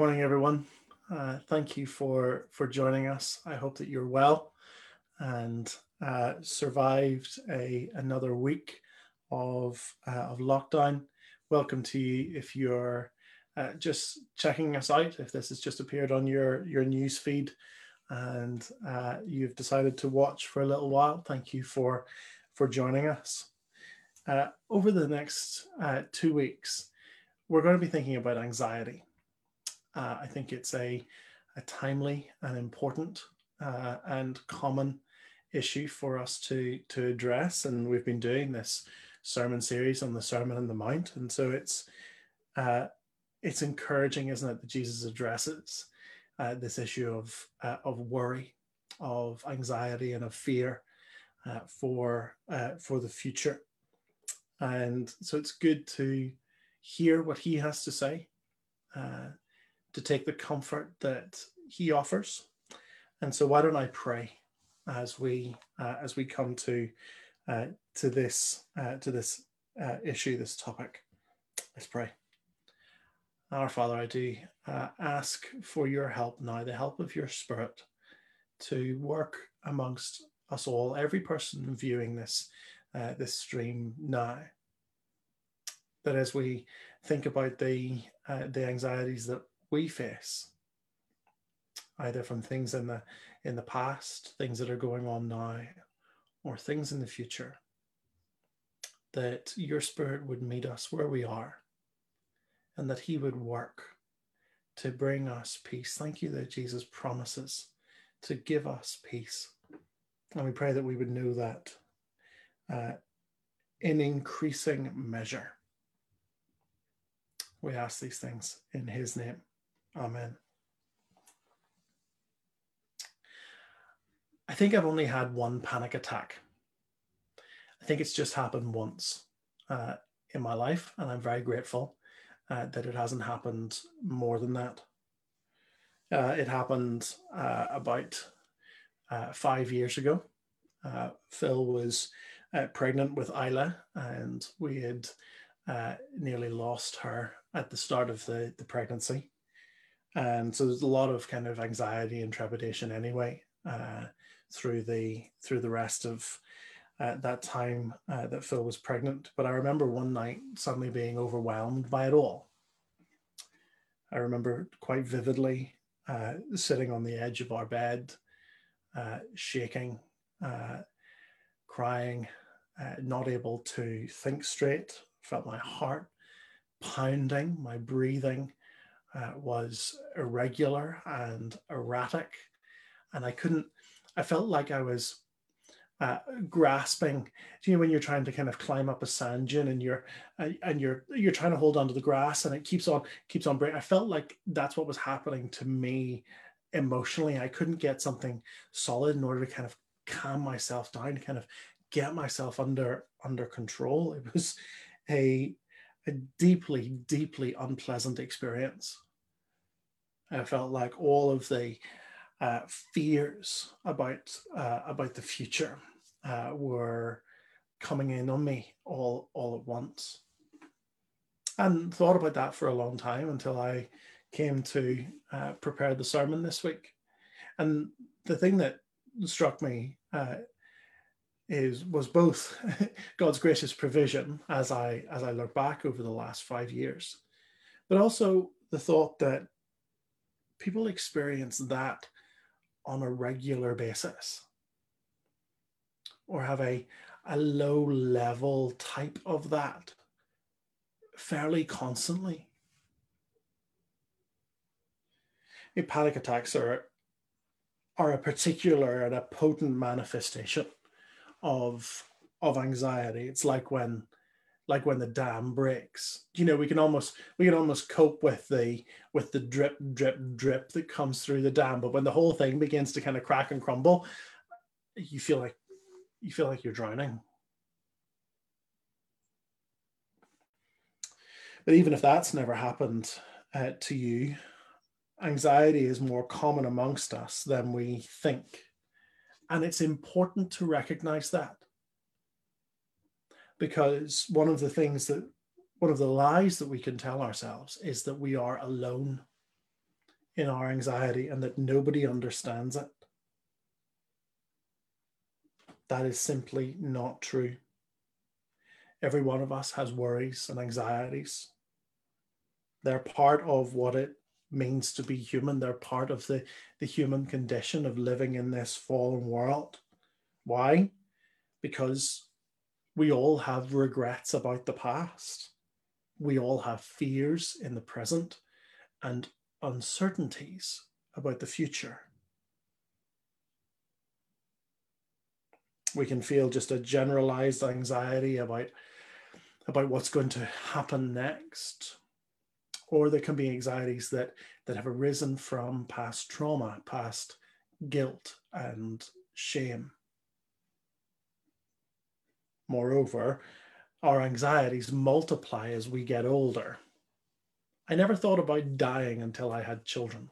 Morning, everyone. Uh, thank you for for joining us. I hope that you're well and uh, survived a another week of uh, of lockdown. Welcome to you if you're uh, just checking us out. If this has just appeared on your your news feed and uh, you've decided to watch for a little while, thank you for for joining us. Uh, over the next two weeks, we're going to be thinking about anxiety uh, I think it's a, a timely and important uh, and common issue for us to to address, and we've been doing this sermon series on the Sermon on the Mount, and so it's uh, it's encouraging, isn't it, that Jesus addresses uh, this issue of uh, of worry, of anxiety, and of fear uh, for for the future, and so it's good to hear what he has to say. Uh, to take the comfort that he offers. And so why don't I pray as we uh, as we come to uh, to this uh, to this uh, issue, this topic. Let's pray. Our Father, I do uh, ask for your help now, the help of your Spirit, to work amongst us all, every person viewing this uh, this stream now. That as we think about the the anxieties that we face either from things in the in the past things that are going on now or things in the future that your spirit would meet us where we are and that he would work to bring us peace. Thank you that jesus promises to give us peace. And we pray that we would know that uh, in increasing measure. We ask these things in his name Amen. I think I've only had one panic attack. I think it's just happened once uh, in my life, and I'm very grateful uh, that it hasn't happened more than that. Uh, it happened uh, about uh, five years ago. Uh, Phil was pregnant with Isla, and we had nearly lost her at the start of the, the pregnancy and so there's a lot of kind of anxiety and trepidation anyway uh, through the through the rest of uh, that time uh, that Phil was pregnant. But I remember one night suddenly being overwhelmed by it all. I remember quite vividly uh, sitting on the edge of our bed, uh, shaking, uh, crying, not able to think straight. Felt my heart pounding, my breathing uh, was irregular and erratic. And I couldn't, I felt like I was uh, grasping. You know, when you're trying to kind of climb up a sand dune and you're uh, and you're you're trying to hold onto the grass and it keeps on keeps on breaking. I felt like that's what was happening to me emotionally. I couldn't get something solid in order to kind of calm myself down, kind of get myself under under control. It was a a deeply, deeply unpleasant experience. I felt like all of the uh, fears about uh, about the future uh, were coming in on me all all at once, and thought about that for a long time until I came to uh, prepare the sermon this week. And the thing that struck me uh, is was both God's gracious provision as I as I look back over the last five years, but also the thought that people experience that on a regular basis or have a, a low level type of that fairly constantly. panic attacks are, are a particular and a potent manifestation of of anxiety. It's like when like when the dam breaks. You know, we can almost we can almost cope with the with the drip drip drip that comes through the dam, but when the whole thing begins to kind of crack and crumble, you feel like you feel like you're drowning. But even if that's never happened uh, to you, anxiety is more common amongst us than we think. And it's important to recognize that. Because one of the things that, one of the lies that we can tell ourselves is that we are alone in our anxiety and that nobody understands it. That is simply not true. Every one of us has worries and anxieties. They're part of what it means to be human. They're part of the, the human condition of living in this fallen world. Why? Because we all have regrets about the past. We all have fears in the present and uncertainties about the future. We can feel just a generalized anxiety about, about what's going to happen next. Or there can be anxieties that, that have arisen from past trauma, past guilt and shame. Moreover, our anxieties multiply as we get older. I never thought about dying until I had children.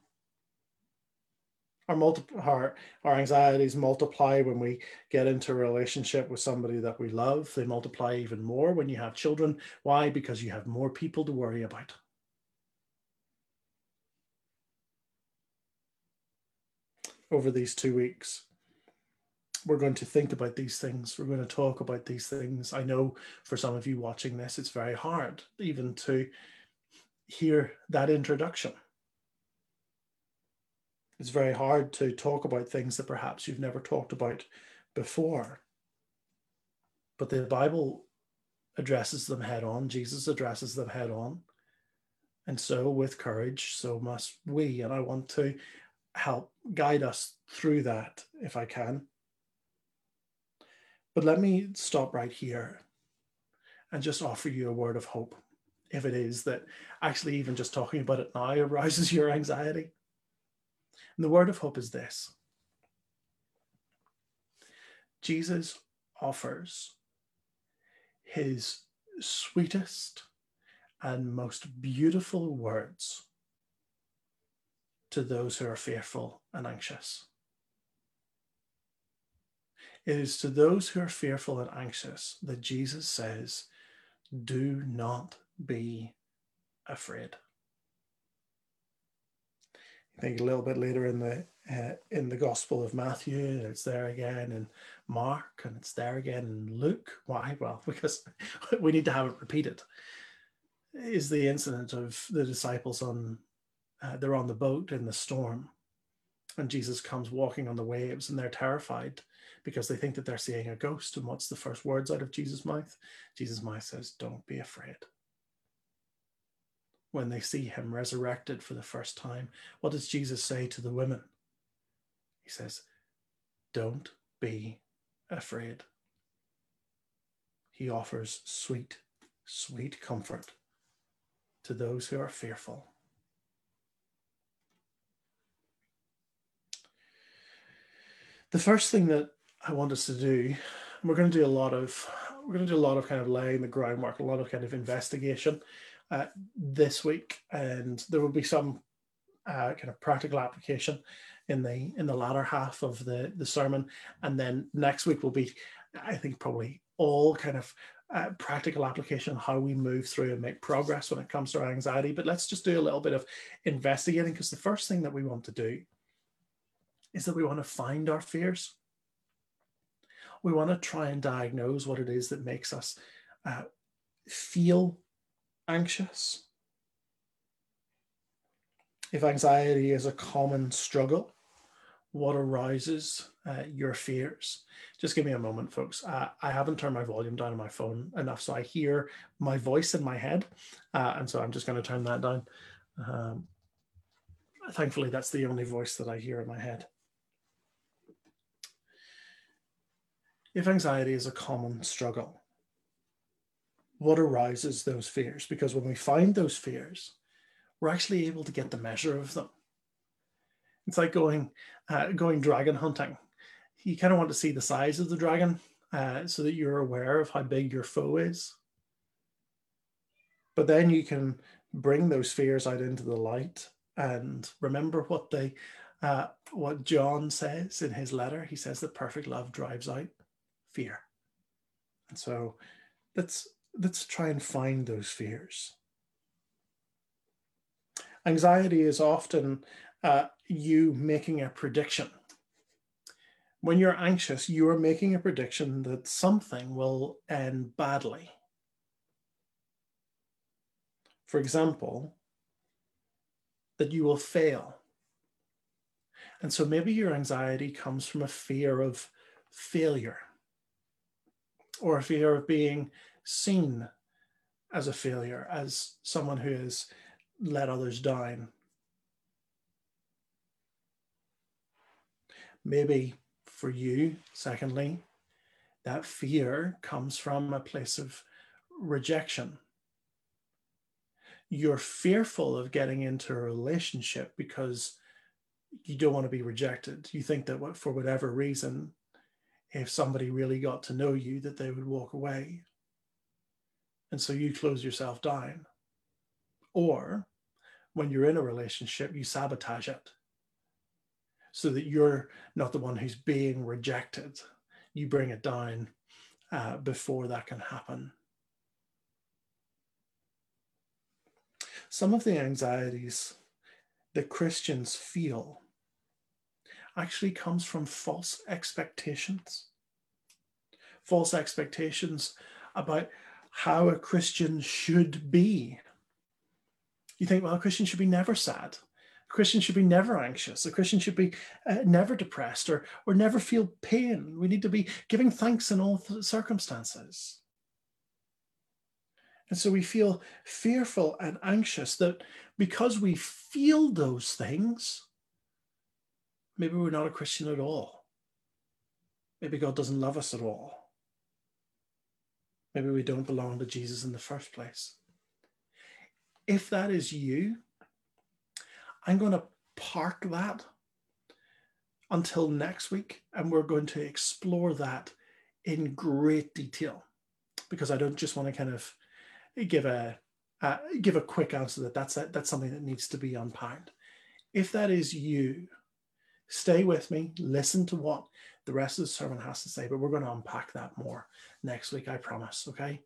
Our, multi- our, our anxieties multiply when we get into a relationship with somebody that we love. They multiply even more when you have children. Why? Because you have more people to worry about. Over these two weeks, we're going to think about these things. We're going to talk about these things. I know for some of you watching this, it's very hard even to hear that introduction. It's very hard to talk about things that perhaps you've never talked about before. But the Bible addresses them head on, Jesus addresses them head on. And so, with courage, so must we. And I want to help guide us through that if I can. But let me stop right here and just offer you a word of hope if it is that actually even just talking about it now arouses your anxiety. And the word of hope is this Jesus offers his sweetest and most beautiful words to those who are fearful and anxious. It is to those who are fearful and anxious that Jesus says, Do not be afraid. I think a little bit later in the uh, in the Gospel of Matthew, it's there again in Mark, and it's there again in Luke. Why? Well, because we need to have it repeated. Is the incident of the disciples on uh, they're on the boat in the storm, and Jesus comes walking on the waves, and they're terrified because they think that they're seeing a ghost. And what's the first words out of Jesus' mouth? Jesus' mouth says, "Don't be afraid." when they see him resurrected for the first time, what does Jesus say to the women? He says, Don't be afraid. He offers sweet, sweet comfort to those who are fearful. The first thing that I want us to do, we're going to do a lot of we're going to do a lot of kind of laying the groundwork, a lot of kind of investigation uh, this week, and there will be some uh, kind of practical application in the in the latter half of the the sermon, and then next week will be, I think, probably all kind of uh, practical application how we move through and make progress when it comes to our anxiety. But let's just do a little bit of investigating because the first thing that we want to do is that we want to find our fears. We want to try and diagnose what it is that makes us uh, feel anxious. If anxiety is a common struggle, what arouses uh, your fears? Just give me a moment, folks. Uh, I haven't turned my volume down on my phone enough, so I hear my voice in my head. Uh, and so I'm just going to turn that down. Um, thankfully, that's the only voice that I hear in my head. If anxiety is a common struggle, what arouses those fears? Because when we find those fears we're actually able to get the measure of them. It's like going uh, going dragon hunting. You kind of want to see the size of the dragon uh, so that you're aware of how big your foe is. But then you can bring those fears out into the light and remember what they uh, what john says in his letter. He says that perfect love drives out fear and so let's let's try and find those fears. Anxiety is often uh, you making a prediction. When you're anxious, you are making a prediction that something will end badly. For example, that you will fail. And so maybe your anxiety comes from a fear of failure or a fear of being seen as a failure, as someone who has let others down. Maybe for you, secondly, that fear comes from a place of rejection. You're fearful of getting into a relationship because you don't want to be rejected. You think that for whatever reason, if somebody really got to know you, that they would walk away. And so you close yourself down. Or when you're in a relationship, you sabotage it so that you're not the one who's being rejected. You bring it down uh, before that can happen. Some of the anxieties that Christians feel actually comes from false expectations. False expectations about how a Christian should be. You think, well, a Christian should be never sad. A Christian should be never anxious. A Christian should be uh, never depressed or, or never feel pain. We need to be giving thanks in all circumstances. And so we feel fearful and anxious that because we feel those things, maybe we're not a Christian at all. Maybe God doesn't love us at all. Maybe we don't belong to Jesus in the first place. If that is you, I'm going to park that until next week, and we're going to explore that in great detail because I don't just want to kind of give a uh, give a quick answer that that's a, that's something that needs to be unpacked. If that is you, stay with me, listen to what the rest of the sermon has to say, but we're going to unpack that more next week, I promise. Okay.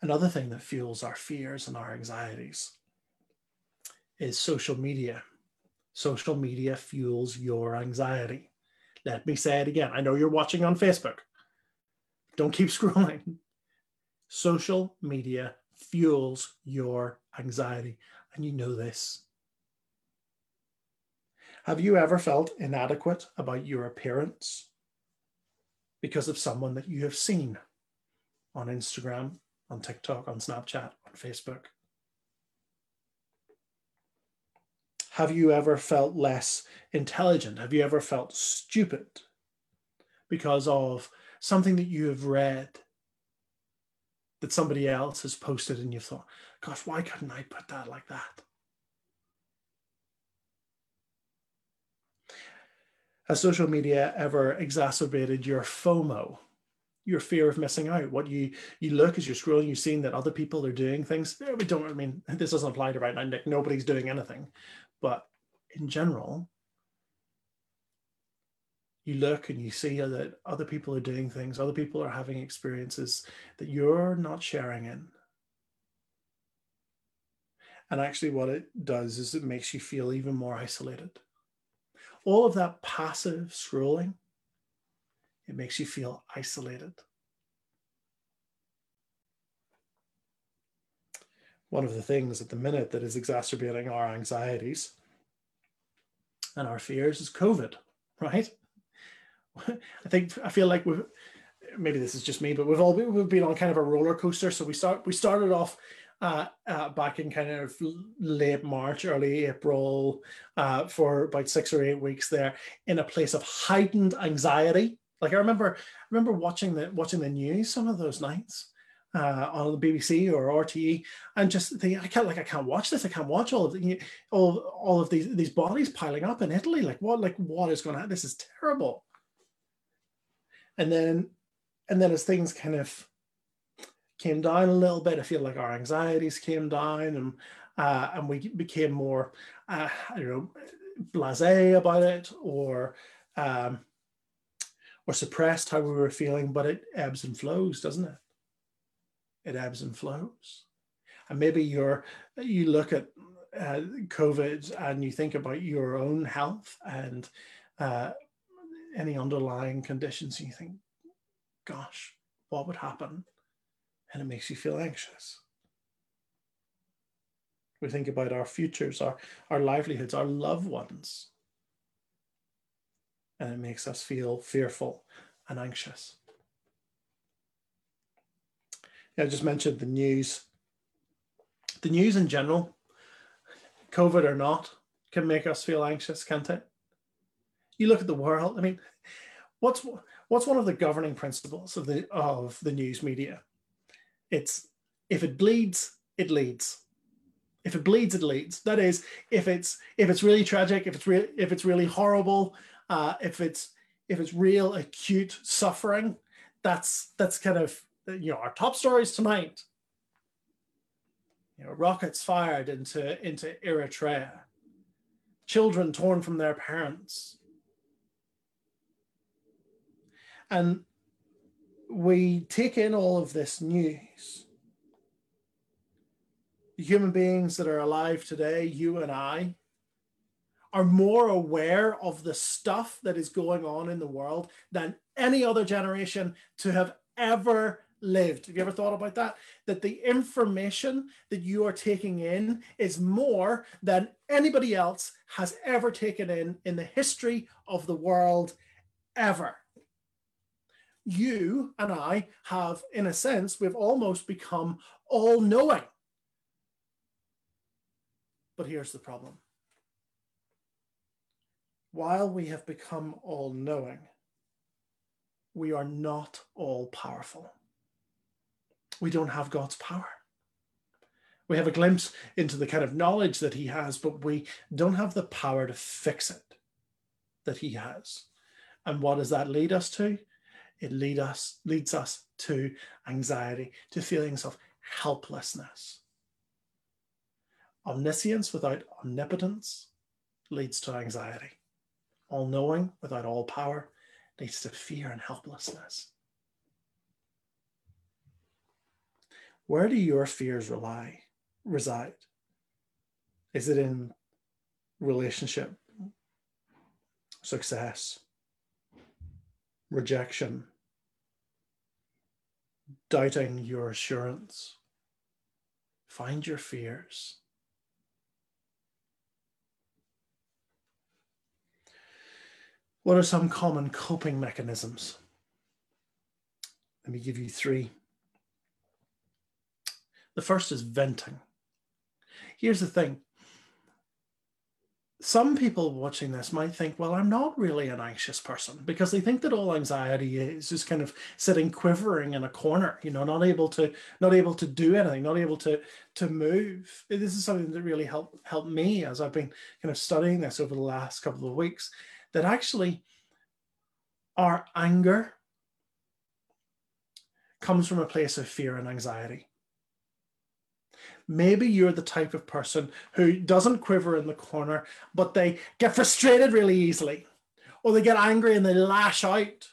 Another thing that fuels our fears and our anxieties is social media. Social media fuels your anxiety. Let me say it again. I know you're watching on Facebook. Don't keep scrolling social media fuels your anxiety, and you know this. Have you ever felt inadequate about your appearance because of someone that you have seen on Instagram, on TikTok, on Snapchat, on Facebook? Have you ever felt less intelligent? Have you ever felt stupid because of something that you have read that somebody else has posted and you thought, gosh, why couldn't I put that like that? Has social media ever exacerbated your FOMO, your fear of missing out? What you you look as you're scrolling, you've seen that other people are doing things. We don't. I mean, this doesn't apply to right now. Nick. Nobody's doing anything, but in general, you look and you see that other people are doing things, other people are having experiences that you're not sharing in. And actually, what it does is it makes you feel even more isolated. All of that passive scrolling, it makes you feel isolated. One of the things at the minute that is exacerbating our anxieties and our fears is COVID, right? I think I feel like we've maybe this is just me, but we've all been, we've been on kind of a roller coaster. So we start we started off uh, uh, back in kind of late March, early April, uh, for about six or eight weeks there in a place of heightened anxiety. Like I remember, I remember watching the watching the news some of those nights uh, on the BBC or RTE, and just thinking, I can't like I can't watch this. I can't watch all of the, all all of these these bodies piling up in Italy. Like what like what is going to happen? This is terrible and then and then as things kind of came down a little bit, I feel like our anxieties came down and uh, and we became more uh, I don't know blasé about it or um, or suppressed how we were feeling, but it ebbs and flows, doesn't it? It ebbs and flows. And maybe you're you look at uh, COVID and you think about your own health and uh, any underlying conditions, and you think, gosh, what would happen? And it makes you feel anxious. We think about our futures, our, our livelihoods, our loved ones. And it makes us feel fearful and anxious. I just mentioned the news. The news in general, COVID or not, can make us feel anxious, can't it? You look at the world. I mean, what's what's one of the governing principles of the of the news media? It's if it bleeds, it leads. If it bleeds, it leads. That is, if it's if it's really tragic, if it's real, if it's really horrible, uh, if it's if it's real acute suffering, that's that's kind of you know our top stories tonight. You know, rockets fired into into Eritrea, children torn from their parents, and we take in all of this news. Human beings that are alive today, you and I, are more aware of the stuff that is going on in the world than any other generation to have ever lived. Have you ever thought about that? That the information that you are taking in is more than anybody else has ever taken in in the history of the world ever you and I have, in a sense, we've almost become all knowing. But here's the problem while we have become all knowing, we are not all powerful. We don't have God's power. We have a glimpse into the kind of knowledge that He has, but we don't have the power to fix it that He has. And what does that lead us to? It lead us, leads us to anxiety, to feelings of helplessness. Omniscience without omnipotence leads to anxiety. All knowing without all power leads to fear and helplessness. Where do your fears rely, reside? Is it in relationship, success, rejection, doubting your assurance. Find your fears. What are some common coping mechanisms? Let me give you three. The first is venting. Here's the thing some people watching this might think, well, I'm not really an anxious person because they think that all anxiety is just kind of sitting quivering in a corner, you know, not able to not able to do anything, not able to to move. This is something that really helped helped me as I've been kind of studying this over the last couple of weeks. That actually our anger comes from a place of fear and anxiety. Maybe you're the type of person who doesn't quiver in the corner, but they get frustrated really easily, or they get angry and they lash out.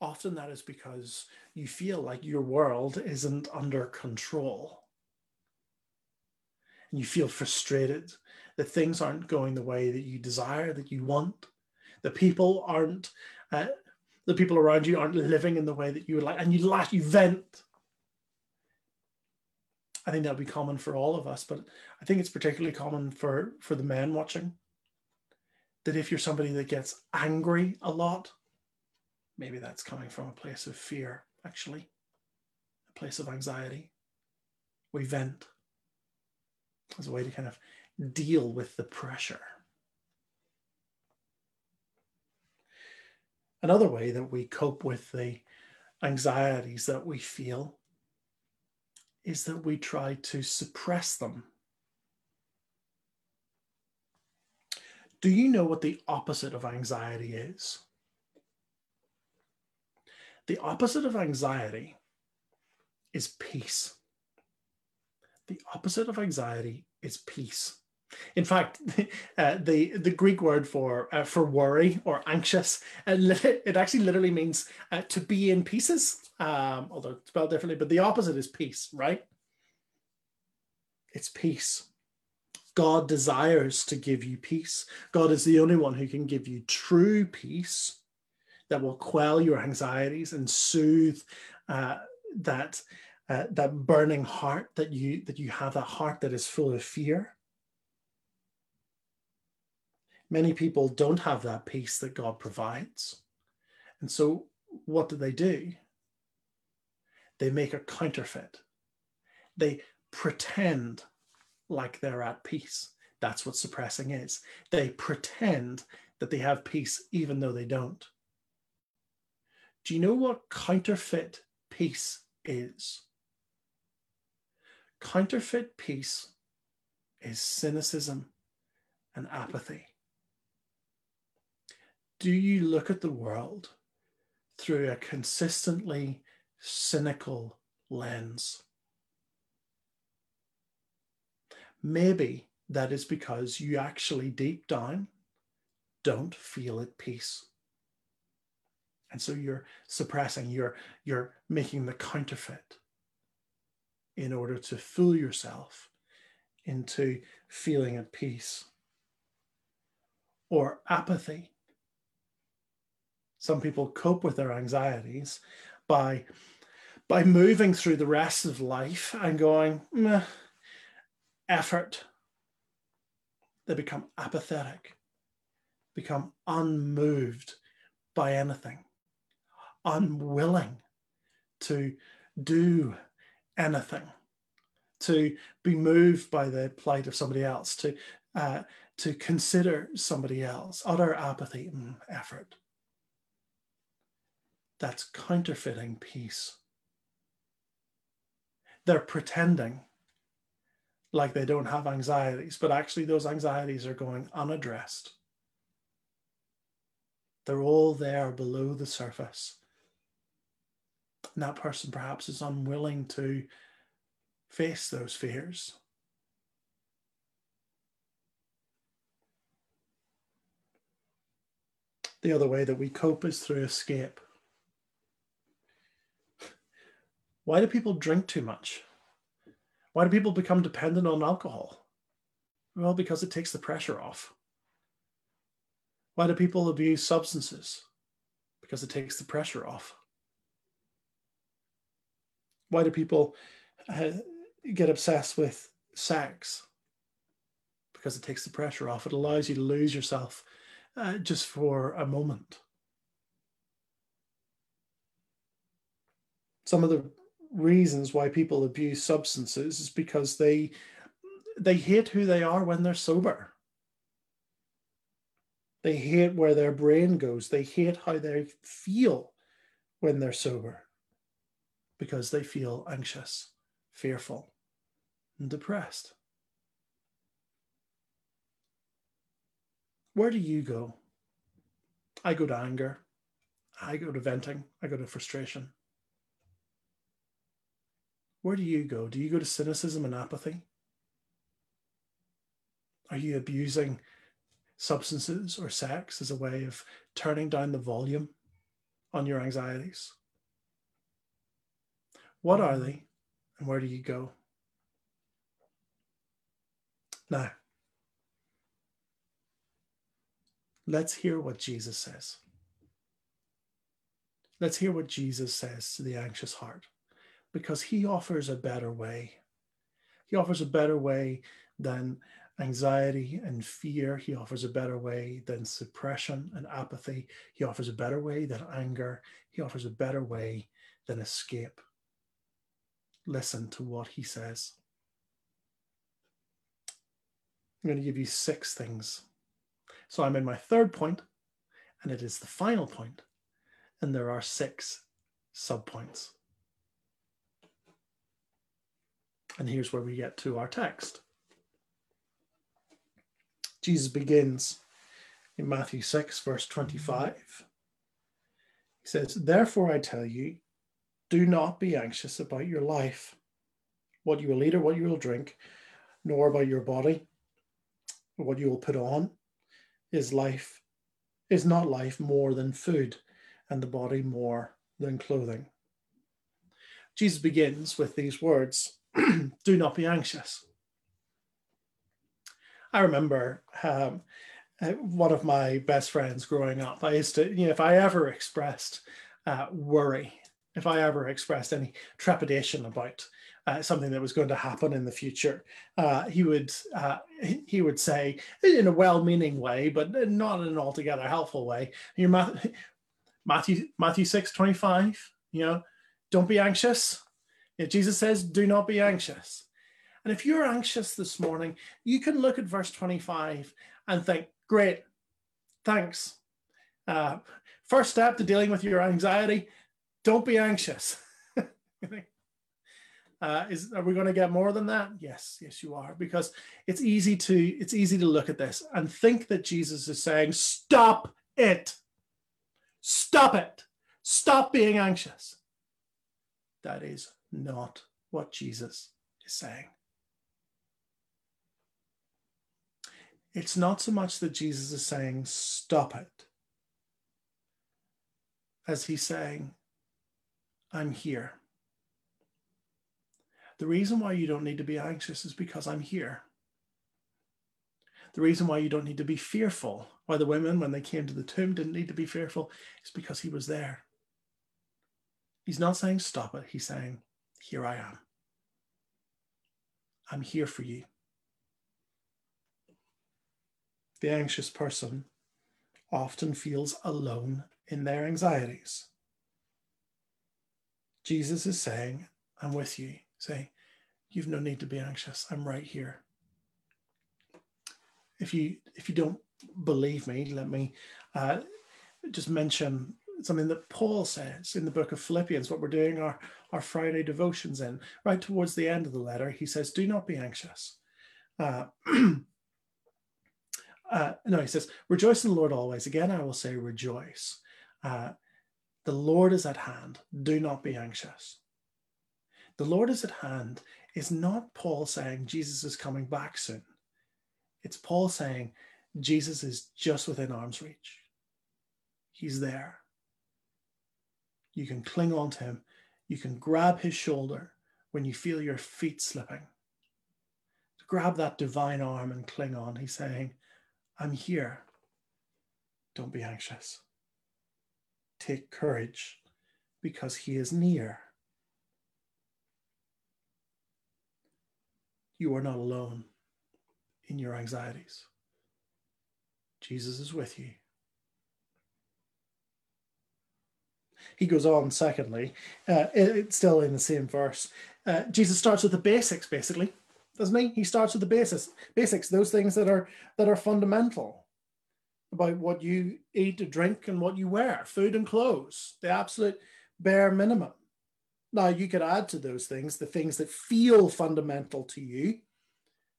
Often that is because you feel like your world isn't under control. And you feel frustrated that things aren't going the way that you desire, that you want. The people aren't, uh, the people around you aren't living in the way that you would like, and you lash, you vent. I think that'll be common for all of us, but I think it's particularly common for for the men watching. That if you're somebody that gets angry a lot, maybe that's coming from a place of fear, actually, a place of anxiety. We vent as a way to kind of deal with the pressure. Another way that we cope with the anxieties that we feel is that we try to suppress them. Do you know what the opposite of anxiety is? The opposite of anxiety is peace. The opposite of anxiety is peace. In fact, uh, the the Greek word for uh, for worry or anxious, uh, it actually literally means uh, to be in pieces, um, although spelled differently. But the opposite is peace, right? It's peace. God desires to give you peace. God is the only one who can give you true peace that will quell your anxieties and soothe uh, that uh, that burning heart that you that you have that heart that is full of fear. Many people don't have that peace that God provides, and so what do they do? They make a counterfeit. They pretend like they're at peace. That's what suppressing is. They pretend that they have peace even though they don't. Do you know what counterfeit peace is? Counterfeit peace is cynicism and apathy. Do you look at the world through a consistently cynical lens? Maybe that is because you actually deep down don't feel at peace. And so you're suppressing, you're, you're making the counterfeit in order to fool yourself into feeling at peace. Or apathy. Some people cope with their anxieties by, by moving through the rest of life and going, Meh, effort, they become apathetic, become unmoved by anything, unwilling to do anything, to be moved by the plight of somebody else, to uh, to consider somebody else, utter apathy and effort. That's counterfeiting peace. They're pretending like they don't have anxieties, but actually those anxieties are going unaddressed. They're all there below the surface. And that person perhaps is unwilling to face those fears. The other way that we cope is through escape. Why do people drink too much? Why do people become dependent on alcohol? Well, because it takes the pressure off. Why do people abuse substances? Because it takes the pressure off. Why do people uh, get obsessed with sex? Because it takes the pressure off. It allows you to lose yourself uh, just for a moment. Some of the reasons why people abuse substances is because they they hate who they are when they're sober. They hate where their brain goes. They hate how they feel when they're sober because they feel anxious, fearful, and depressed. Where do you go? I go to anger. I go to venting. I go to frustration. Where do you go? Do you go to cynicism and apathy? Are you abusing substances or sex as a way of turning down the volume on your anxieties? What are they and where do you go? Now, let's hear what Jesus says. Let's hear what Jesus says to the anxious heart because he offers a better way. He offers a better way than anxiety and fear. He offers a better way than suppression and apathy. He offers a better way than anger. He offers a better way than escape. Listen to what he says. I'm going to give you six things. So I'm in my third point, and it is the final point, and there are six subpoints. And here's where we get to our text. Jesus begins in Matthew 6, verse 25. He says, Therefore I tell you, do not be anxious about your life, what you will eat or what you will drink, nor about your body, what you will put on. Is life is not life more than food, and the body more than clothing. Jesus begins with these words do not be anxious. I remember um, uh, one of my best friends growing up. I used to, you know, if I ever expressed uh, worry, if I ever expressed any trepidation about uh, something that was going to happen in the future, uh, he would uh, he would say in a well-meaning way, but not in an altogether helpful way. Your Matthew Matthew six twenty five. You know, don't be anxious. Jesus says, "Do not be anxious." And if you're anxious this morning, you can look at verse 25 and think, great, thanks. Uh, first step to dealing with your anxiety don't be anxious. uh, is are we going to get more than that? Yes, yes, you are, because it's easy to it's easy to look at this and think that Jesus is saying, "Stop it, stop it, stop being anxious." That is not what Jesus is saying. it's not so much that Jesus is saying, stop it, as he's saying, I'm here. The reason why you don't need to be anxious is because I'm here. The reason why you don't need to be fearful, why the women, when they came to the tomb, didn't need to be fearful, is because he was there. He's not saying stop it, he's saying, Here I am. I'm here for you the anxious person often feels alone in their anxieties. Jesus is saying, I'm with you. Say, you've no need to be anxious. I'm right here. If you if you don't believe me, let me uh, just mention something that Paul says in the book of Philippians, what we're doing our, our Friday devotions in. Right towards the end of the letter, he says, Do not be anxious. Uh, uh, no, he says, rejoice in the Lord always. Again, I will say, rejoice. Uh, the Lord is at hand. Do not be anxious. The Lord is at hand is not Paul saying Jesus is coming back soon. It's Paul saying Jesus is just within arm's reach. He's there. You can cling on to him. You can grab his shoulder when you feel your feet slipping. To grab that divine arm and cling on, he's saying, I'm here. Don't be anxious. Take courage because he is near. You are not alone in your anxieties. Jesus is with you. He goes on, secondly, uh, it's still in the same verse. Uh, Jesus starts with the basics, basically doesn't he? He starts with the basics, basics, those things that are that are fundamental about what you eat, and drink, and what you wear, food and clothes, the absolute bare minimum. Now you could add to those things the things that feel fundamental to you,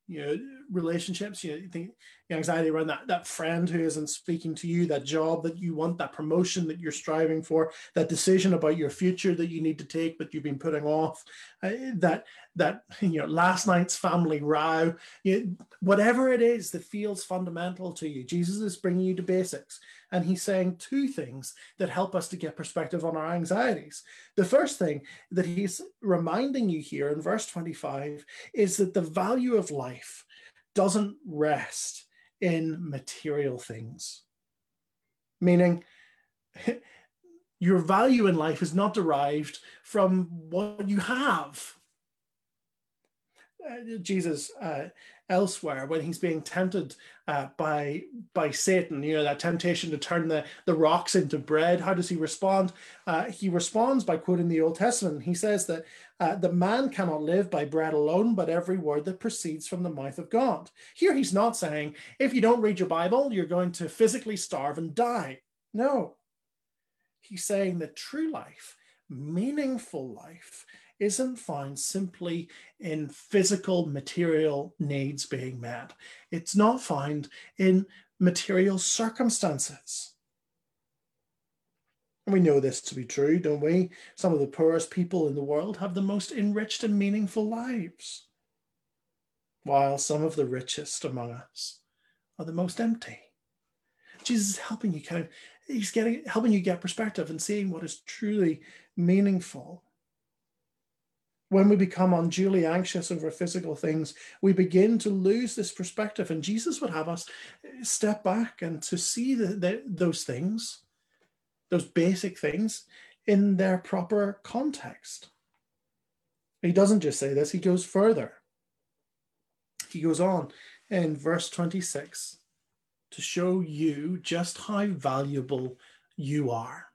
you know, relationships, you know, think anxiety around that, that friend who isn't speaking to you, that job that you want, that promotion that you're striving for, that decision about your future that you need to take, but you've been putting off, uh, that, that, you know, last night's family row, you whatever it is that feels fundamental to you, Jesus is bringing you to basics. And he's saying two things that help us to get perspective on our anxieties. The first thing that he's reminding you here in verse 25 is that the value of life doesn't rest in material things. Meaning, your value in life is not derived from what you have. Uh, Jesus uh, elsewhere when he's being tempted uh, by by Satan, you know that temptation to turn the the rocks into bread. How does he respond? Uh, he responds by quoting the Old Testament. He says that uh, the man cannot live by bread alone, but every word that proceeds from the mouth of God. Here he's not saying if you don't read your Bible, you're going to physically starve and die. No, he's saying that true life, meaningful life, isn't found simply in physical material needs being met. It's not found in material circumstances. And we know this to be true, don't we? Some of the poorest people in the world have the most enriched and meaningful lives, while some of the richest among us are the most empty. Jesus is helping you kind of, he's getting helping you get perspective and seeing what is truly meaningful when we become unduly anxious over physical things, we begin to lose this perspective. And Jesus would have us step back and to see the, the, those things, those basic things, in their proper context. He doesn't just say this, he goes further. He goes on in verse 26 to show you just how valuable you are.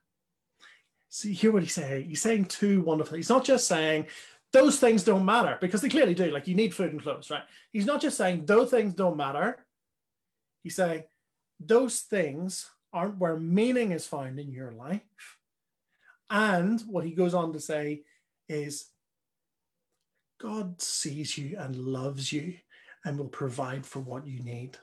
See, hear what he's saying. He's saying two wonderful. things. He's not just saying those things don't matter because they clearly do. Like you need food and clothes, right? He's not just saying those things don't matter. He's saying those things aren't where meaning is found in your life. And what he goes on to say is God sees you and loves you and will provide for what you need.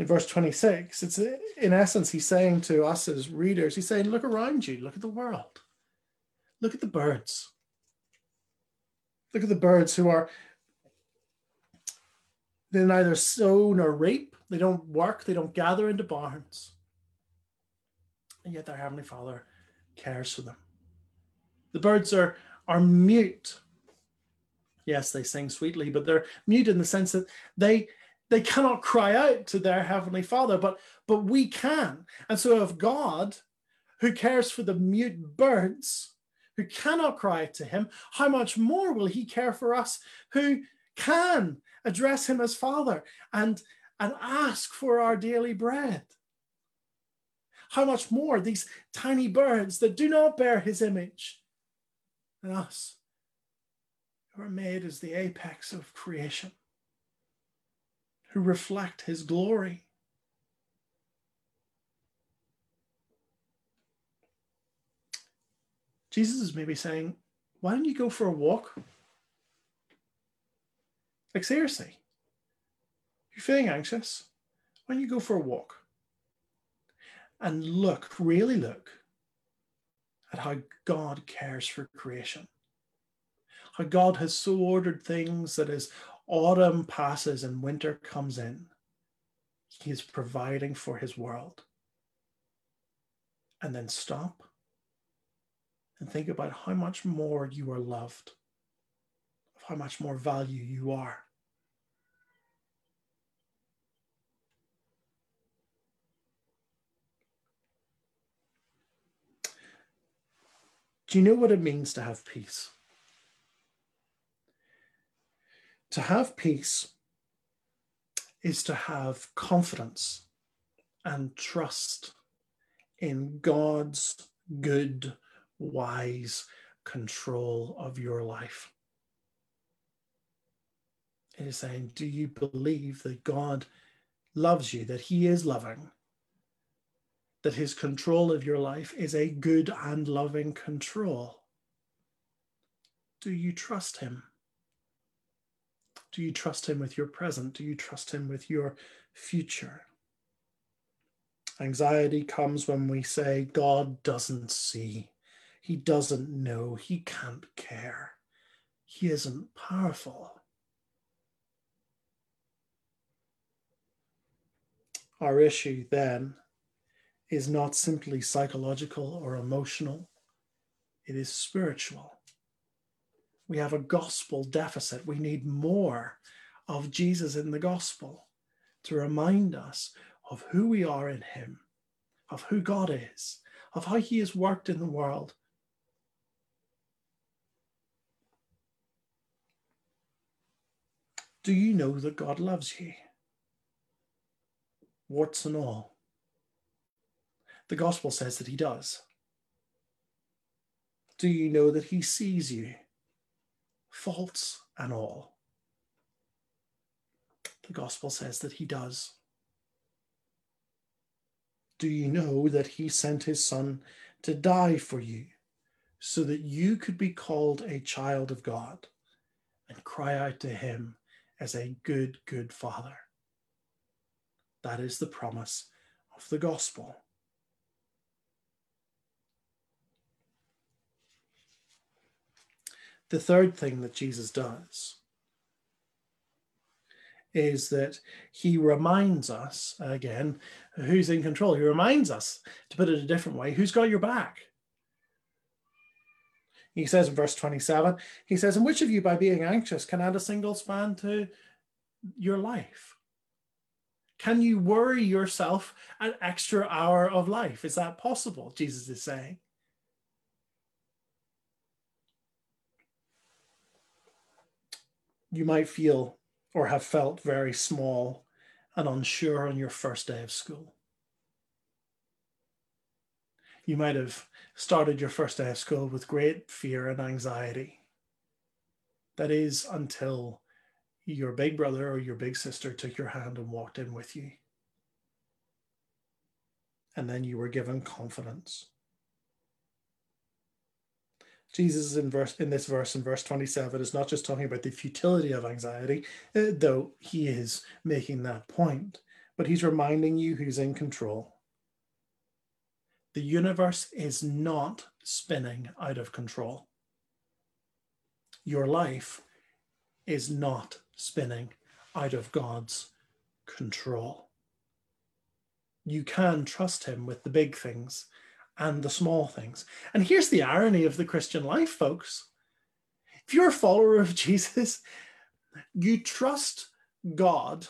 In verse 26, it's in essence, he's saying to us as readers, he's saying, look around you, look at the world, look at the birds. Look at the birds who are, they neither sow nor reap, they don't work, they don't gather into barns. And yet their Heavenly Father cares for them. The birds are, are mute. Yes, they sing sweetly, but they're mute in the sense that they they cannot cry out to their heavenly father but but we can. And so if god who cares for the mute birds who cannot cry to him how much more will he care for us who can address him as father and and ask for our daily bread? How much more these tiny birds that do not bear his image and us who are made as the apex of creation who reflect his glory. Jesus is maybe saying, Why don't you go for a walk? Like, seriously, you're feeling anxious. Why don't you go for a walk? And look, really look at how God cares for creation. How God has so ordered things that as autumn passes and winter comes in, he is providing for his world. And then stop and think about how much more you are loved, of how much more value you are. Do you know what it means to have peace? To have peace is to have confidence and trust in God's good, wise control of your life. It is saying, Do you believe that God loves you, that He is loving, that His control of your life is a good and loving control? Do you trust Him? Do you trust Him with your present? Do you trust Him with your future? Anxiety comes when we say, God doesn't see, He doesn't know, He can't care, He isn't powerful. Our issue then is not simply psychological or emotional, it is spiritual we have a gospel deficit. We need more of Jesus in the gospel to remind us of who we are in Him, of who God is, of how He has worked in the world. Do you know that God loves you? Warts and all. The gospel says that He does. Do you know that He sees you? Faults and all. The gospel says that he does. Do you know that he sent his son to die for you so that you could be called a child of God and cry out to him as a good, good father? That is the promise of the gospel. The third thing that Jesus does is that he reminds us again who's in control. He reminds us, to put it a different way, who's got your back. He says in verse 27, he says, And which of you by being anxious can add a single span to your life? Can you worry yourself an extra hour of life? Is that possible? Jesus is saying. You might feel or have felt very small and unsure on your first day of school. You might have started your first day of school with great fear and anxiety. That is until your big brother or your big sister took your hand and walked in with you. And then you were given confidence. Jesus in verse in this verse in verse 27 is not just talking about the futility of anxiety, uh, though he is making that point, but he's reminding you who's in control. The universe is not spinning out of control. Your life is not spinning out of God's control. You can trust him with the big things and the small things. And here's the irony of the Christian life, folks. If you're a follower of Jesus, you trust God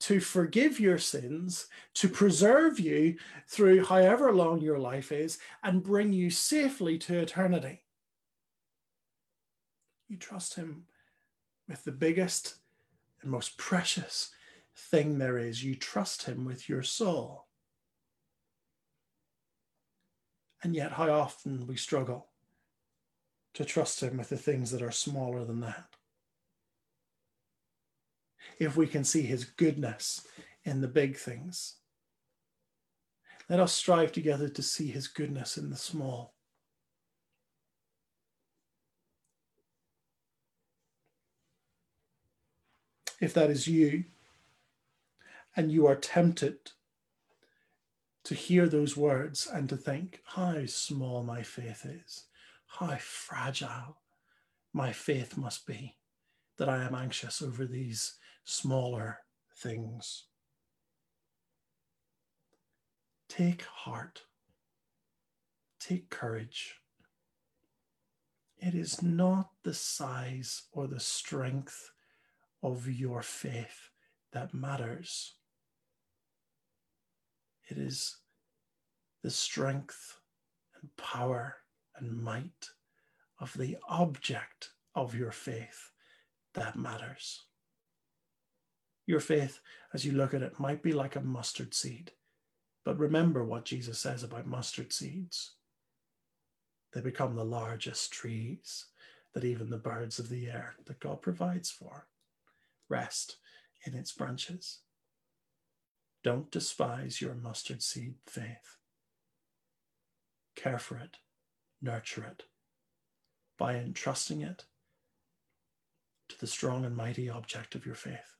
to forgive your sins, to preserve you through however long your life is, and bring you safely to eternity. You trust Him with the biggest and most precious thing there is. You trust Him with your soul. And yet, how often we struggle to trust Him with the things that are smaller than that. If we can see His goodness in the big things, let us strive together to see His goodness in the small. If that is you, and you are tempted to hear those words and to think how small my faith is, how fragile my faith must be, that I am anxious over these smaller things. Take heart, take courage. It is not the size or the strength of your faith that matters. It is the strength and power and might of the object of your faith that matters. Your faith, as you look at it, might be like a mustard seed. But remember what Jesus says about mustard seeds. They become the largest trees that even the birds of the air that God provides for rest in its branches. Don't despise your mustard seed faith. Care for it, nurture it by entrusting it to the strong and mighty object of your faith.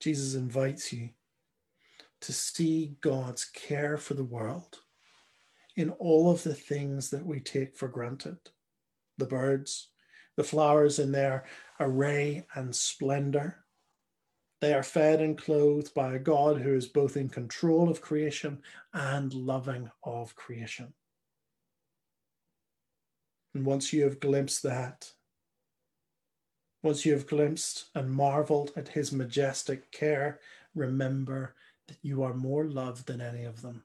Jesus invites you to see God's care for the world in all of the things that we take for granted the birds, the flowers in their array and splendor. They are fed and clothed by a God who is both in control of creation and loving of creation. And once you have glimpsed that, once you have glimpsed and marveled at his majestic care, remember that you are more loved than any of them.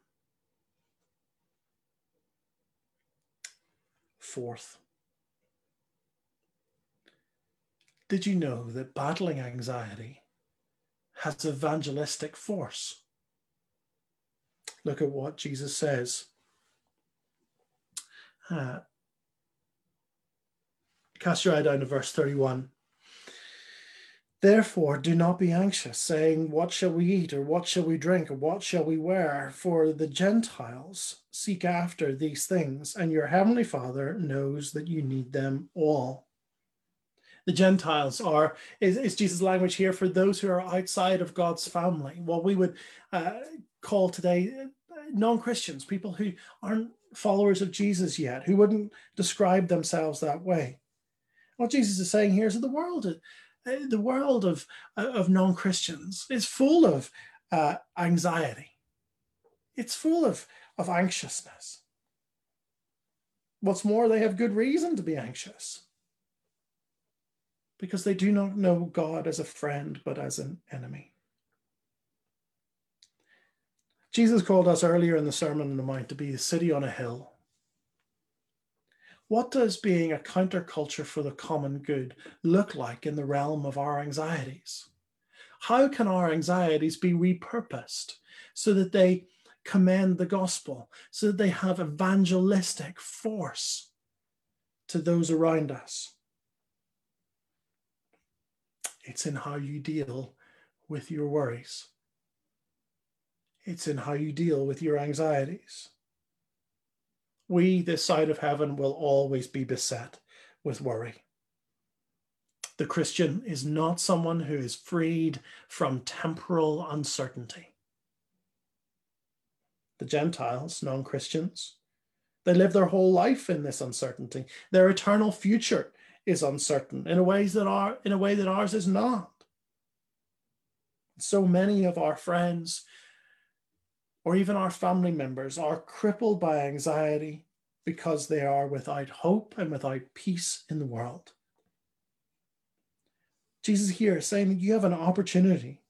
Fourth, Did you know that battling anxiety has evangelistic force? Look at what Jesus says. Uh, cast your eye down to verse 31. Therefore, do not be anxious, saying, What shall we eat, or what shall we drink, or what shall we wear? For the Gentiles seek after these things, and your heavenly Father knows that you need them all the Gentiles are, is, is Jesus' language here for those who are outside of God's family, what we would uh, call today uh, non Christians, people who aren't followers of Jesus yet, who wouldn't describe themselves that way. What Jesus is saying here is that the world, uh, the world of, uh, of non Christians is full of uh, anxiety. it's full of, of anxiousness. What's more, they have good reason to be anxious because they do not know God as a friend, but as an enemy. Jesus called us earlier in the Sermon on the Mount to be a city on a hill. What does being a counterculture for the common good look like in the realm of our anxieties? How can our anxieties be repurposed so that they commend the gospel, so that they have evangelistic force to those around us? It's in how you deal with your worries. It's in how you deal with your anxieties. We, this side of heaven, will always be beset with worry. The Christian is not someone who is freed from temporal uncertainty. The Gentiles, non Christians, they live their whole life in this uncertainty. Their eternal future is uncertain in a ways that are in a way that ours is not. So many of our friends or even our family members are crippled by anxiety because they are without hope and without peace in the world. Jesus here is saying that you have an opportunity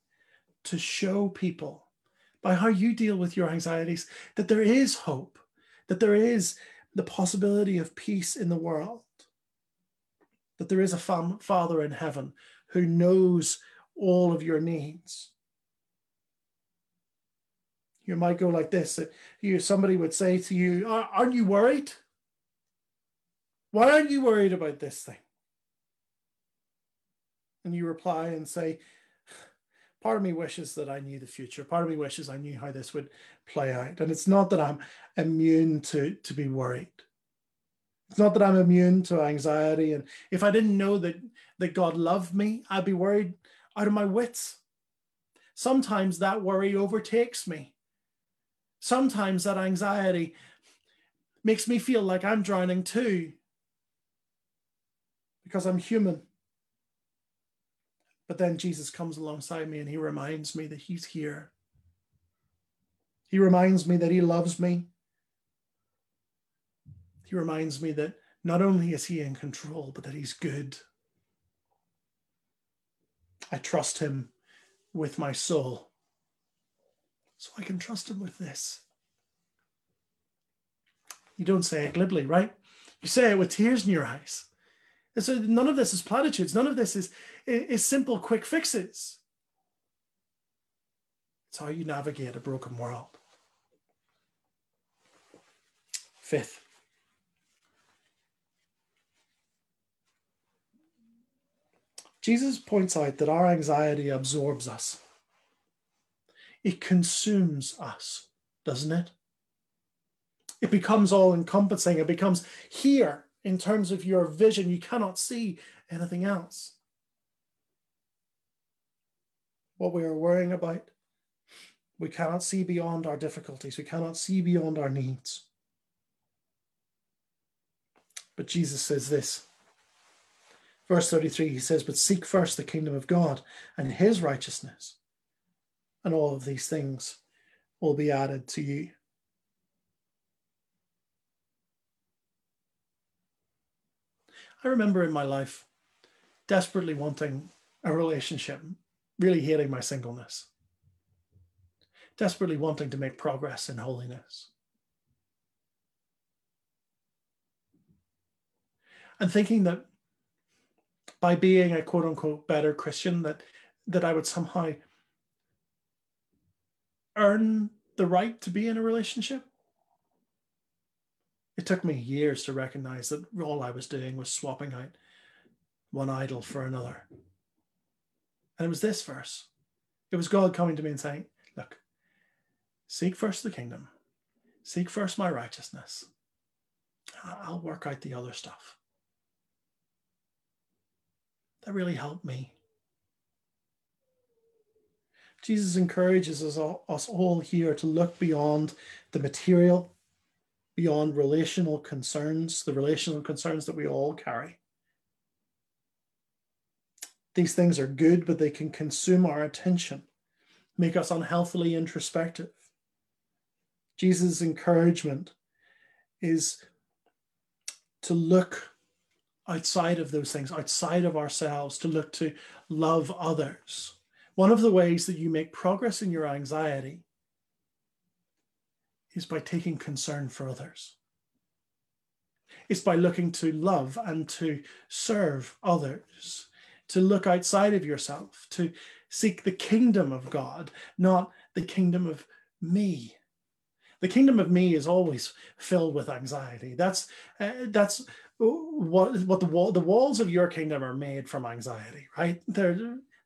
to show people by how you deal with your anxieties that there is hope, that there is the possibility of peace in the world that there is a Father in heaven who knows all of your needs. You might go like this: that you somebody would say to you, "Aren't you worried? Why aren't you worried about this thing?" And you reply and say, part of me wishes that I knew the future. Part of me wishes I knew how this would play out. And it's not that I'm immune to, to be worried. It's not that I'm immune to anxiety. And if I didn't know that, that God loved me, I'd be worried out of my wits. Sometimes that worry overtakes me. Sometimes that anxiety makes me feel like I'm drowning too because I'm human. But then Jesus comes alongside me and he reminds me that he's here. He reminds me that he loves me. He reminds me that not only is he in control, but that he's good. I trust him with my soul. So I can trust him with this. You don't say it glibly, right? You say it with tears in your eyes. And so none of this is platitudes. None of this is, is simple, quick fixes. It's how you navigate a broken world. Fifth, Jesus points out that our anxiety absorbs us. It consumes us, doesn't it? It becomes all encompassing. It becomes here in terms of your vision. You cannot see anything else. What we are worrying about, we cannot see beyond our difficulties. We cannot see beyond our needs. But Jesus says this Verse 33, he says, But seek first the kingdom of God and his righteousness, and all of these things will be added to you. I remember in my life desperately wanting a relationship, really hating my singleness, desperately wanting to make progress in holiness. And thinking that by being a quote unquote better Christian that that I would somehow earn the right to be in a relationship. It took me years to recognize that all I was doing was swapping out one idol for another. And it was this verse. It was God coming to me and saying, Look, seek first the kingdom, seek first my righteousness. I'll work out the other stuff that really helped me. Jesus encourages us all, us all here to look beyond the material, beyond relational concerns, the relational concerns that we all carry. These things are good, but they can consume our attention, make us unhealthily introspective. Jesus' encouragement is to look outside of those things, outside of ourselves, to look to love others. One of the ways that you make progress in your anxiety is by taking concern for others. It's by looking to love and to serve others, to look outside of yourself, to seek the kingdom of God, not the kingdom of me. The kingdom of me is always filled with anxiety. That's uh, that's what what the wall the walls of your kingdom are made from anxiety, right? They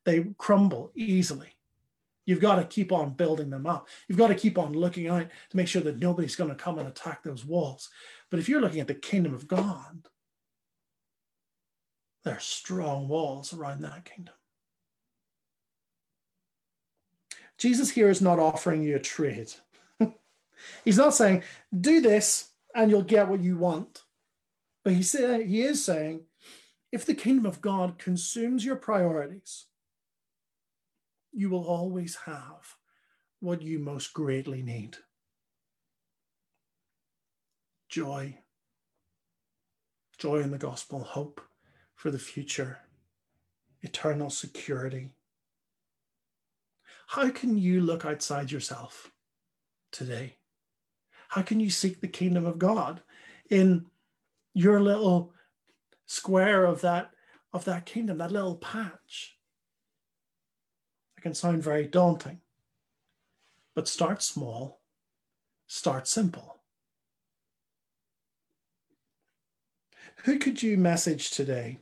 they crumble easily. You've got to keep on building them up. You've got to keep on looking out to make sure that nobody's going to come and attack those walls. But if you're looking at the kingdom of God, there are strong walls around that kingdom. Jesus here is not offering you a trade. He's not saying, do this and you'll get what you want. But he, say, he is saying, if the kingdom of God consumes your priorities, you will always have what you most greatly need joy, joy in the gospel, hope for the future, eternal security. How can you look outside yourself today? How can you seek the kingdom of God in your little square of that of that kingdom, that little patch? It can sound very daunting. But start small, start simple. Who could you message today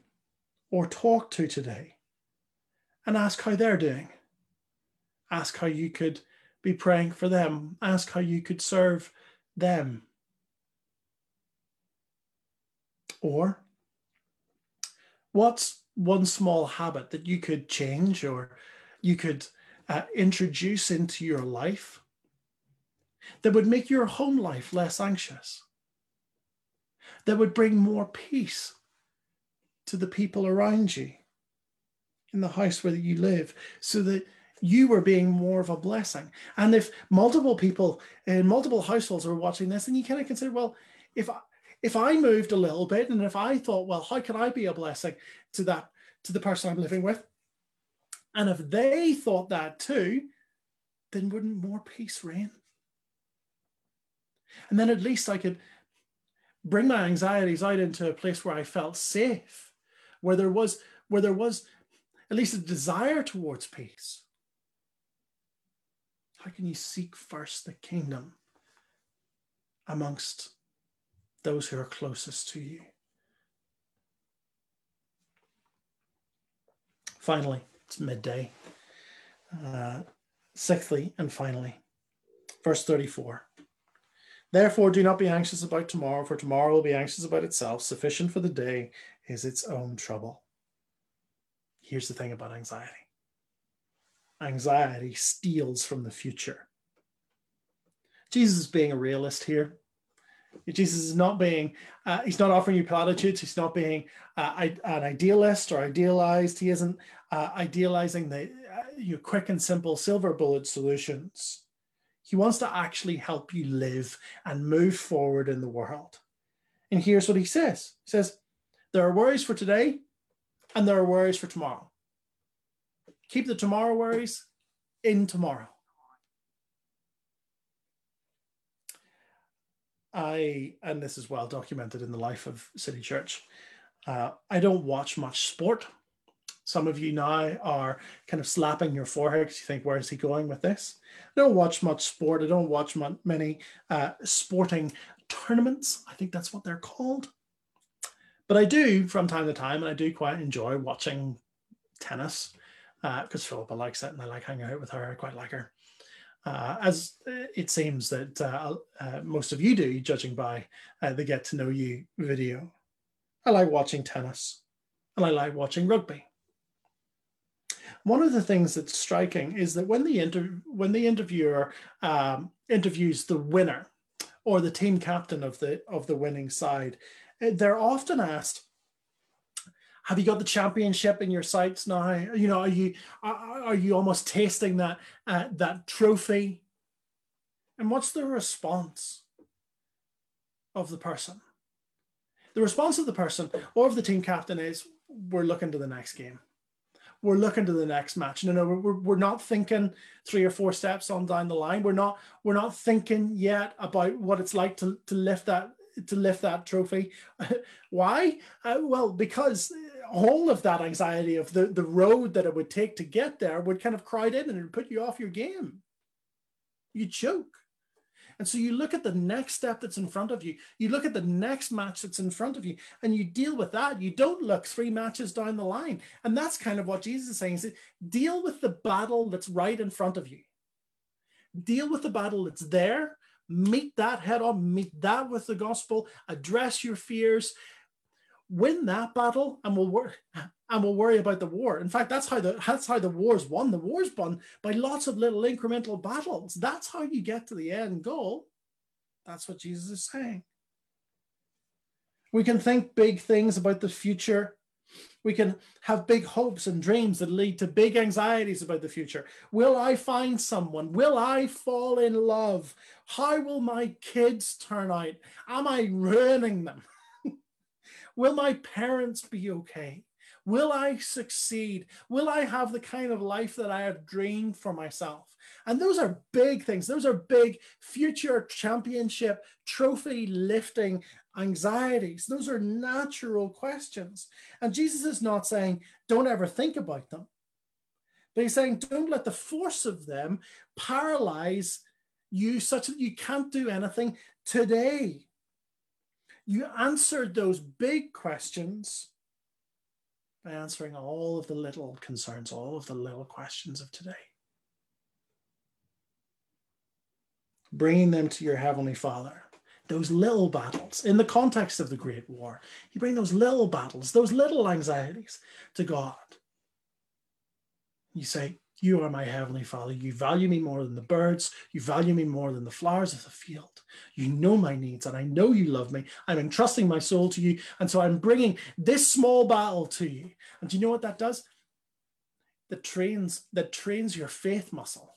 or talk to today and ask how they're doing? Ask how you could be praying for them. Ask how you could serve them. Or what's one small habit that you could change or you could uh, introduce into your life that would make your home life less anxious, that would bring more peace to the people around you in the house where you live, so that you were being more of a blessing. And if multiple people in multiple households are watching this, then you kind of consider, well, if I, if I moved a little bit and if I thought, well, how can I be a blessing to that to the person I'm living with? And if they thought that too, then wouldn't more peace reign? And then at least I could bring my anxieties out into a place where I felt safe, where there was where there was at least a desire towards peace. How can you seek first the kingdom amongst those who are closest to you? Finally, it's midday. Uh, sixthly and finally, verse 34. Therefore, do not be anxious about tomorrow, for tomorrow will be anxious about itself. Sufficient for the day is its own trouble. Here's the thing about anxiety anxiety steals from the future. Jesus is being a realist here. Jesus is not being, uh, he's not offering you platitudes. He's not being uh, an idealist or idealized. He isn't uh, idealizing the uh, you quick and simple silver bullet solutions. He wants to actually help you live and move forward in the world. And here's what he says He says, There are worries for today and there are worries for tomorrow. Keep the tomorrow worries in tomorrow. I, and this is well documented in the life of City Church, uh, I don't watch much sport. Some of you now are kind of slapping your forehead because you think, where is he going with this? I don't watch much sport. I don't watch many uh, sporting tournaments. I think that's what they're called. But I do from time to time, and I do quite enjoy watching tennis because uh, Philippa likes it and I like hanging out with her. I quite like her. Uh, as it seems that uh, uh most of you do, judging by uh, the get to know you video. I like watching tennis and I like watching rugby. One of the things that's striking is that when the inter- when the interviewer um, interviews the winner or the team captain of the of the winning side, eh, they're often asked, have you got the championship in your sights now? You know, are you are, are you almost tasting that uh, that trophy? And what's the response of the person? The response of the person or of the team captain is we're looking to the next game. We're looking to the next match. No, no, we're, we're not thinking three or four steps on down the line. We're not we're not thinking yet about what it's like to, to lift that to lift that trophy. Why? Uh, well, because all of that anxiety of the, the road that it would take to get there would kind of crowd in and it would put you off your game. You choke. And so you look at the next step that's in front of you, you look at the next match that's in front of you, and you deal with that. You don't look three matches down the line. And that's kind of what Jesus is saying. Is deal with the battle that's right in front of you. Deal with the battle that's there. Meet that head on, meet that with the gospel, address your fears, win that battle and we'll work and we'll worry about the war. In fact, that's how the that's how the war's won. The war's won by lots of little incremental battles. That's how you get to the end goal. That's what Jesus is saying. We can think big things about the future. We can have big hopes and dreams that lead to big anxieties about the future. Will I find someone? Will I fall in love? How will my kids turn out? Am I ruining them? Will my parents be okay? Will I succeed? Will I have the kind of life that I have dreamed for myself? And those are big things. Those are big future championship trophy lifting anxieties. Those are natural questions. And Jesus is not saying, don't ever think about them. But he's saying, don't let the force of them paralyze you such that you can't do anything today. You answered those big questions by answering all of the little concerns, all of the little questions of today. Bringing them to your Heavenly Father. Those little battles in the context of the Great War, you bring those little battles, those little anxieties to God. You say, you are my heavenly Father. You value me more than the birds. You value me more than the flowers of the field. You know my needs, and I know you love me. I'm entrusting my soul to you. And so I'm bringing this small battle to you. And do you know what that does? That trains, that trains your faith muscle.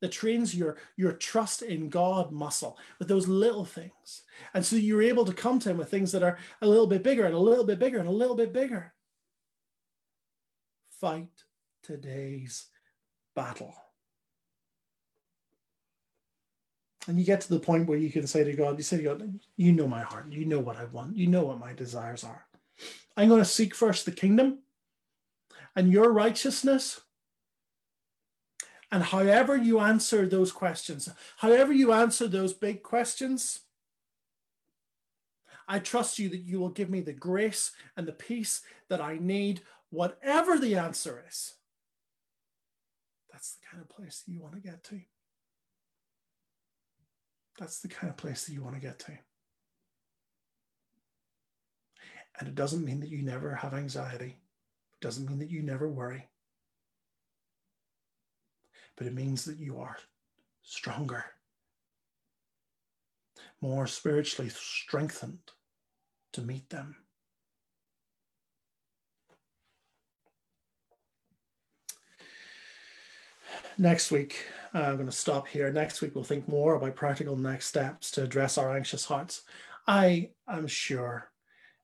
That trains your, your trust in God muscle with those little things. And so you're able to come to him with things that are a little bit bigger and a little bit bigger and a little bit bigger. Fight today's battle. And you get to the point where you can say to God, you say to God, you know my heart, you know what I want, you know what my desires are. I'm going to seek first the kingdom and your righteousness. And however you answer those questions, however you answer those big questions, I trust you that you will give me the grace and the peace that I need, whatever the answer is. That's the kind of place that you want to get to. That's the kind of place that you want to get to. And it doesn't mean that you never have anxiety. It doesn't mean that you never worry. But it means that you are stronger, more spiritually strengthened to meet them. Next week, uh, I'm going to stop here. Next week, we'll think more about practical next steps to address our anxious hearts. I am sure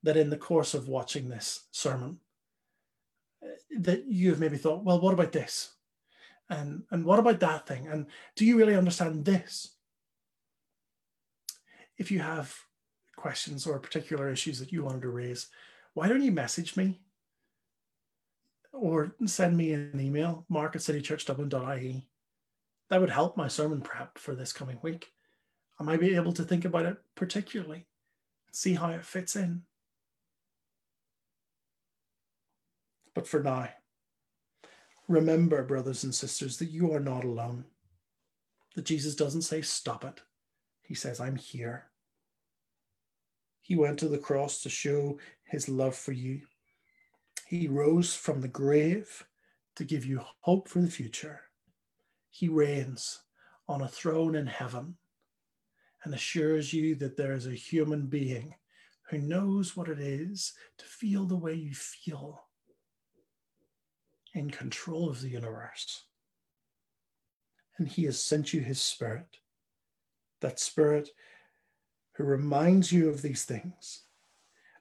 that in the course of watching this sermon, uh, that you've maybe thought, well, what about this? And, and what about that thing? And do you really understand this? If you have questions or particular issues that you wanted to raise, why don't you message me or send me an email, mark at citychurchdublin.ie. That would help my sermon prep for this coming week. I might be able to think about it particularly, see how it fits in. But for now, remember, brothers and sisters, that you are not alone. That Jesus doesn't say, stop it. He says, I'm here. He went to the cross to show his love for you. He rose from the grave to give you hope for the future. He reigns on a throne in heaven and assures you that there is a human being who knows what it is to feel the way you feel in control of the universe. And he has sent you his spirit that Spirit who reminds you of these things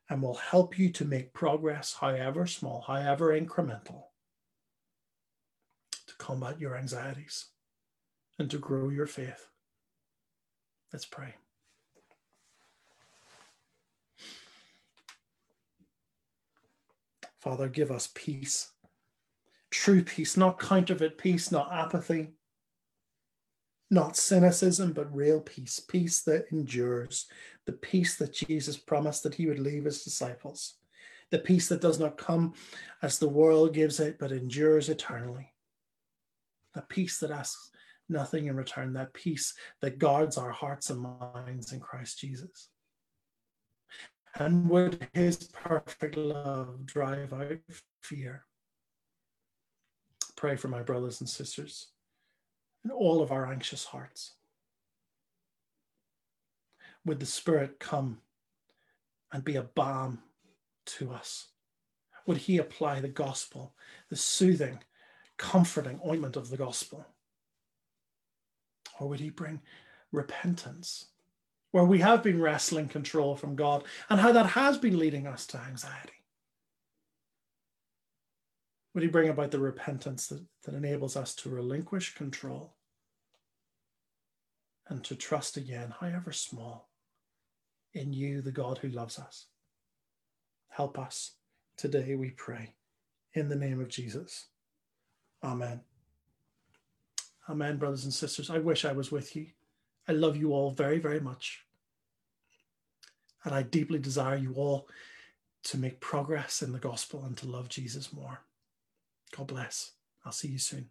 and will help you to make progress, however small, however incremental, to combat your anxieties and to grow your faith. Let's pray. Father, give us peace, true peace, not counterfeit peace, not apathy, not cynicism, but real peace, peace that endures, the peace that Jesus promised that he would leave his disciples, the peace that does not come as the world gives it, but endures eternally, the peace that asks nothing in return, that peace that guards our hearts and minds in Christ Jesus. And would his perfect love drive out fear? Pray for my brothers and sisters and all of our anxious hearts. Would the Spirit come and be a balm to us? Would He apply the gospel, the soothing, comforting ointment of the gospel? Or would He bring repentance, where we have been wrestling control from God and how that has been leading us to anxiety? Would He bring about the repentance that, that enables us to relinquish control and to trust again, however small, in you, the God who loves us. Help us today, we pray, in the name of Jesus. Amen. Amen, brothers and sisters. I wish I was with you. I love you all very, very much. And I deeply desire you all to make progress in the gospel and to love Jesus more. God bless. I'll see you soon.